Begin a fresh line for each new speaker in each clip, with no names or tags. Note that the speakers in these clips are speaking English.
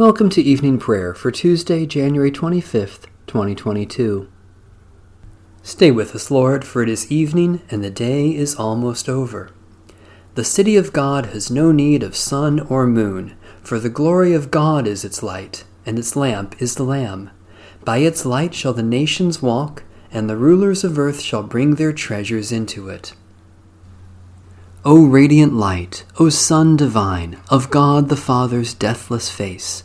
Welcome to evening prayer for Tuesday, January 25th, 2022. Stay with us, Lord, for it is evening and the day is almost over. The city of God has no need of sun or moon, for the glory of God is its light, and its lamp is the Lamb. By its light shall the nations walk, and the rulers of earth shall bring their treasures into it. O radiant light, O Sun divine, of God the Father's deathless face,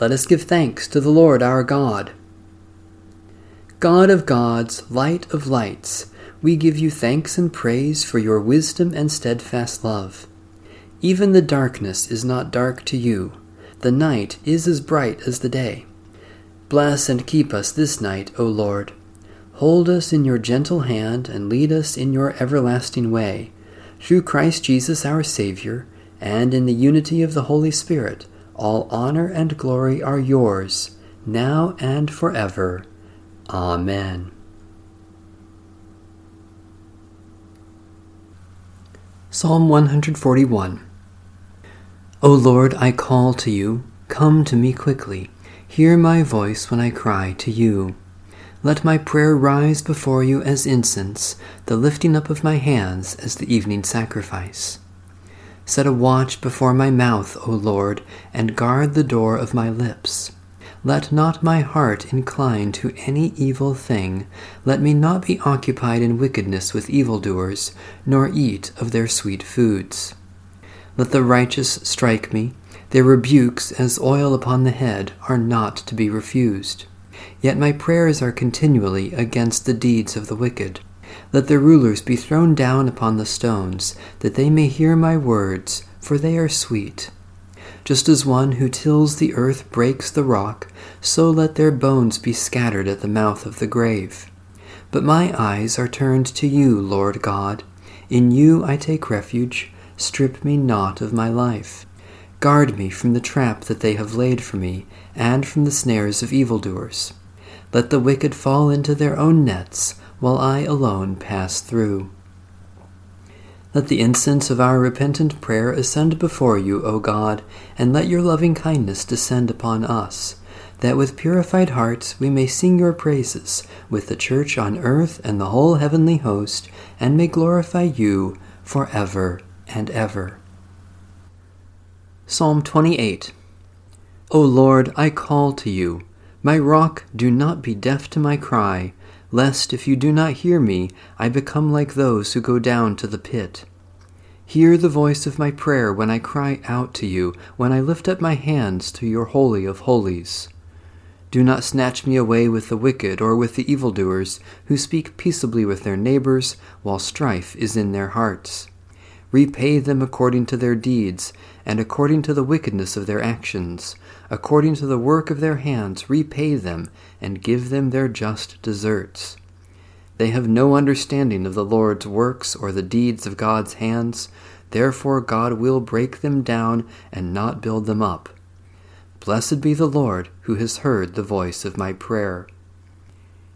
Let us give thanks to the Lord our God. God of gods, light of lights, we give you thanks and praise for your wisdom and steadfast love. Even the darkness is not dark to you, the night is as bright as the day. Bless and keep us this night, O Lord. Hold us in your gentle hand and lead us in your everlasting way. Through Christ Jesus our Saviour, and in the unity of the Holy Spirit, all honor and glory are yours, now and forever. Amen. Psalm 141 O Lord, I call to you, come to me quickly. Hear my voice when I cry to you. Let my prayer rise before you as incense, the lifting up of my hands as the evening sacrifice. Set a watch before my mouth, O Lord, and guard the door of my lips. Let not my heart incline to any evil thing. Let me not be occupied in wickedness with evildoers, nor eat of their sweet foods. Let the righteous strike me. Their rebukes, as oil upon the head, are not to be refused. Yet my prayers are continually against the deeds of the wicked. Let the rulers be thrown down upon the stones, that they may hear my words, for they are sweet. Just as one who tills the earth breaks the rock, so let their bones be scattered at the mouth of the grave. But my eyes are turned to you, Lord God. In you I take refuge. Strip me not of my life. Guard me from the trap that they have laid for me, and from the snares of evildoers. Let the wicked fall into their own nets while I alone pass through. Let the incense of our repentant prayer ascend before you, O God, and let your loving kindness descend upon us, that with purified hearts we may sing your praises with the church on earth and the whole heavenly host, and may glorify you for ever and ever. Psalm 28 O Lord, I call to you. My rock, do not be deaf to my cry lest if you do not hear me, I become like those who go down to the pit. Hear the voice of my prayer when I cry out to you, when I lift up my hands to your Holy of Holies. Do not snatch me away with the wicked or with the evildoers, who speak peaceably with their neighbors, while strife is in their hearts. Repay them according to their deeds, and according to the wickedness of their actions. According to the work of their hands, repay them, and give them their just deserts. They have no understanding of the Lord's works or the deeds of God's hands. Therefore, God will break them down and not build them up. Blessed be the Lord who has heard the voice of my prayer.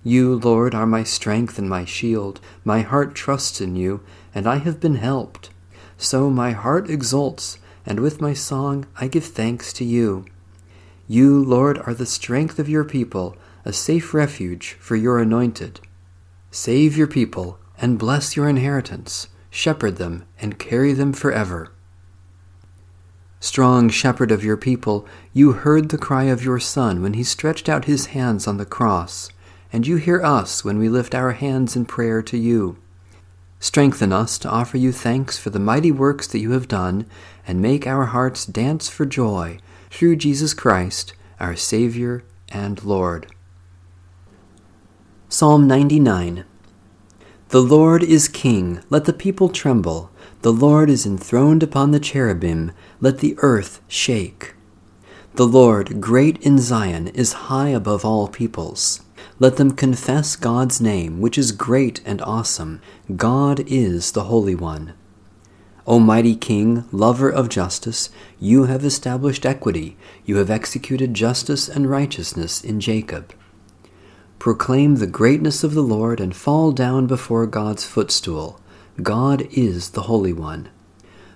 You, Lord, are my strength and my shield. My heart trusts in you, and I have been helped. So my heart exults, and with my song I give thanks to you. You, Lord, are the strength of your people, a safe refuge for your anointed. Save your people and bless your inheritance. Shepherd them and carry them forever. Strong shepherd of your people, you heard the cry of your Son when he stretched out his hands on the cross, and you hear us when we lift our hands in prayer to you. Strengthen us to offer you thanks for the mighty works that you have done, and make our hearts dance for joy through Jesus Christ, our Savior and Lord. Psalm 99 The Lord is King, let the people tremble. The Lord is enthroned upon the cherubim, let the earth shake. The Lord, great in Zion, is high above all peoples. Let them confess God's name, which is great and awesome. God is the Holy One. O mighty King, lover of justice, you have established equity, you have executed justice and righteousness in Jacob. Proclaim the greatness of the Lord and fall down before God's footstool. God is the Holy One.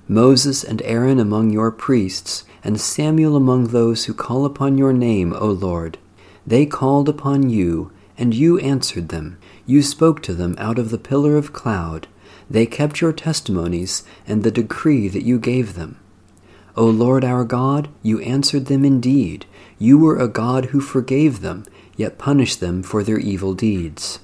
Moses and Aaron among your priests, and Samuel among those who call upon your name, O Lord. They called upon you, and you answered them. You spoke to them out of the pillar of cloud. They kept your testimonies and the decree that you gave them. O Lord our God, you answered them indeed. You were a God who forgave them, yet punished them for their evil deeds.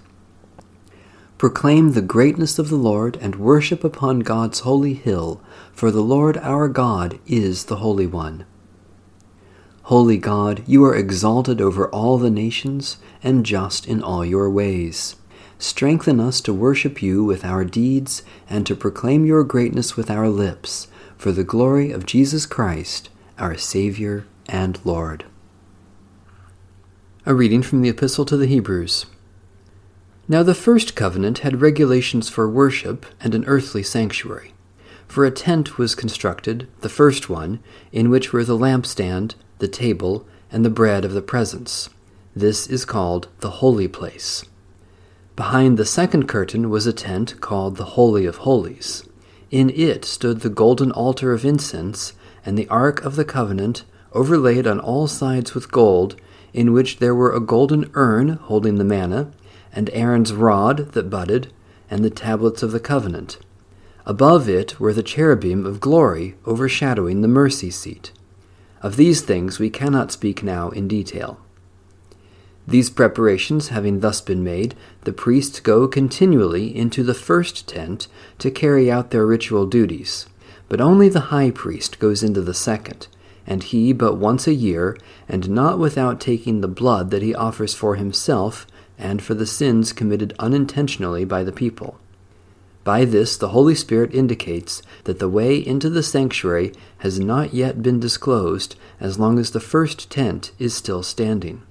Proclaim the greatness of the Lord and worship upon God's holy hill, for the Lord our God is the Holy One. Holy God, you are exalted over all the nations and just in all your ways. Strengthen us to worship you with our deeds and to proclaim your greatness with our lips, for the glory of Jesus Christ, our Savior and Lord. A reading from the Epistle to the Hebrews. Now the first covenant had regulations for worship and an earthly sanctuary. For a tent was constructed, the first one, in which were the lampstand, the table, and the bread of the presence. This is called the holy place. Behind the second curtain was a tent called the Holy of Holies. In it stood the golden altar of incense and the Ark of the Covenant, overlaid on all sides with gold, in which there were a golden urn holding the manna, and Aaron's rod that budded, and the tablets of the covenant. Above it were the cherubim of glory overshadowing the mercy seat. Of these things we cannot speak now in detail. These preparations having thus been made, the priests go continually into the first tent to carry out their ritual duties. But only the high priest goes into the second, and he but once a year, and not without taking the blood that he offers for himself and for the sins committed unintentionally by the people. By this, the Holy Spirit indicates that the way into the sanctuary has not yet been disclosed as long as the first tent is still standing.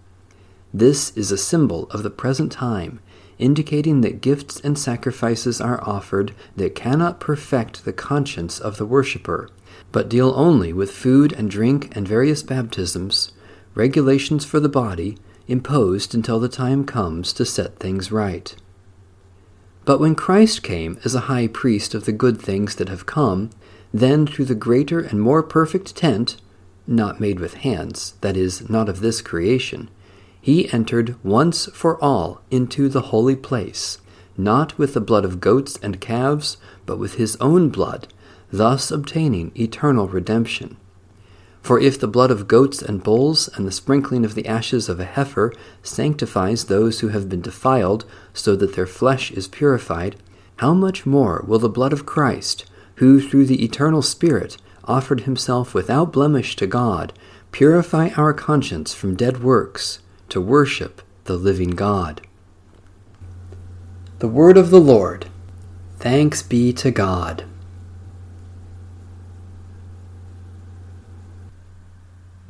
This is a symbol of the present time, indicating that gifts and sacrifices are offered that cannot perfect the conscience of the worshipper, but deal only with food and drink and various baptisms, regulations for the body, imposed until the time comes to set things right. But when Christ came as a high priest of the good things that have come, then through the greater and more perfect tent, not made with hands, that is, not of this creation, he entered once for all into the holy place, not with the blood of goats and calves, but with his own blood, thus obtaining eternal redemption. For if the blood of goats and bulls and the sprinkling of the ashes of a heifer sanctifies those who have been defiled, so that their flesh is purified, how much more will the blood of Christ, who through the eternal Spirit offered himself without blemish to God, purify our conscience from dead works? to worship the living God. The Word of the Lord. Thanks be to God.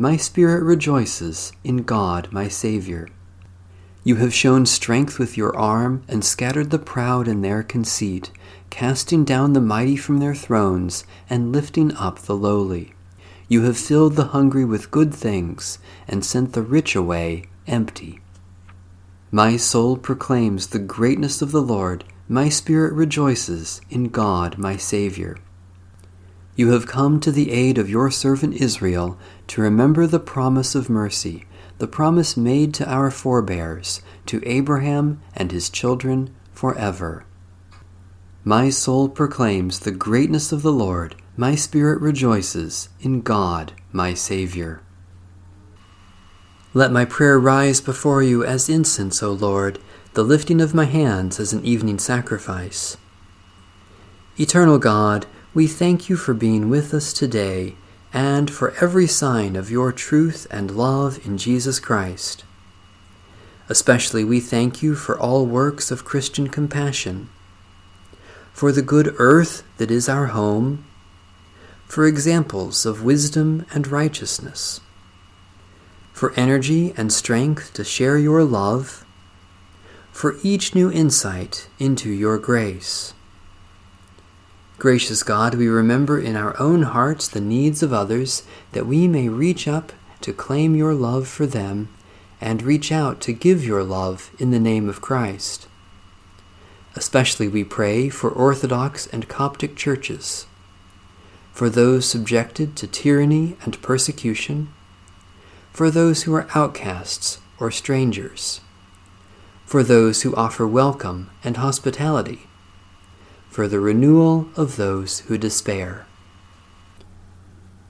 my spirit rejoices in God my Saviour. You have shown strength with your arm and scattered the proud in their conceit, casting down the mighty from their thrones and lifting up the lowly. You have filled the hungry with good things and sent the rich away empty. My soul proclaims the greatness of the Lord, my spirit rejoices in God my Saviour. You have come to the aid of your servant Israel to remember the promise of mercy, the promise made to our forebears, to Abraham and his children forever. My soul proclaims the greatness of the Lord, my spirit rejoices in God my Saviour. Let my prayer rise before you as incense, O Lord, the lifting of my hands as an evening sacrifice. Eternal God, we thank you for being with us today and for every sign of your truth and love in Jesus Christ. Especially we thank you for all works of Christian compassion, for the good earth that is our home, for examples of wisdom and righteousness, for energy and strength to share your love, for each new insight into your grace. Gracious God, we remember in our own hearts the needs of others that we may reach up to claim your love for them and reach out to give your love in the name of Christ. Especially we pray for Orthodox and Coptic churches, for those subjected to tyranny and persecution, for those who are outcasts or strangers, for those who offer welcome and hospitality for the renewal of those who despair.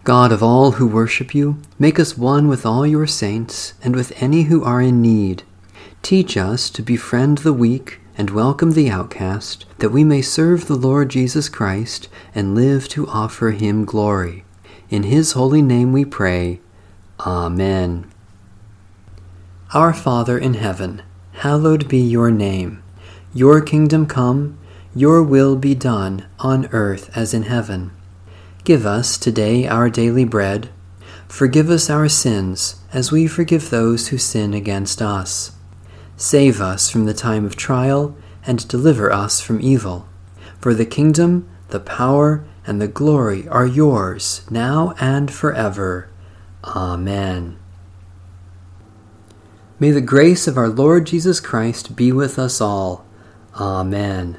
God of all who worship you, make us one with all your saints and with any who are in need. Teach us to befriend the weak and welcome the outcast, that we may serve the Lord Jesus Christ and live to offer him glory. In his holy name we pray. Amen. Our Father in heaven, hallowed be your name. Your kingdom come your will be done on earth as in heaven. Give us today our daily bread. Forgive us our sins as we forgive those who sin against us. Save us from the time of trial and deliver us from evil. For the kingdom, the power, and the glory are yours, now and forever. Amen. May the grace of our Lord Jesus Christ be with us all. Amen.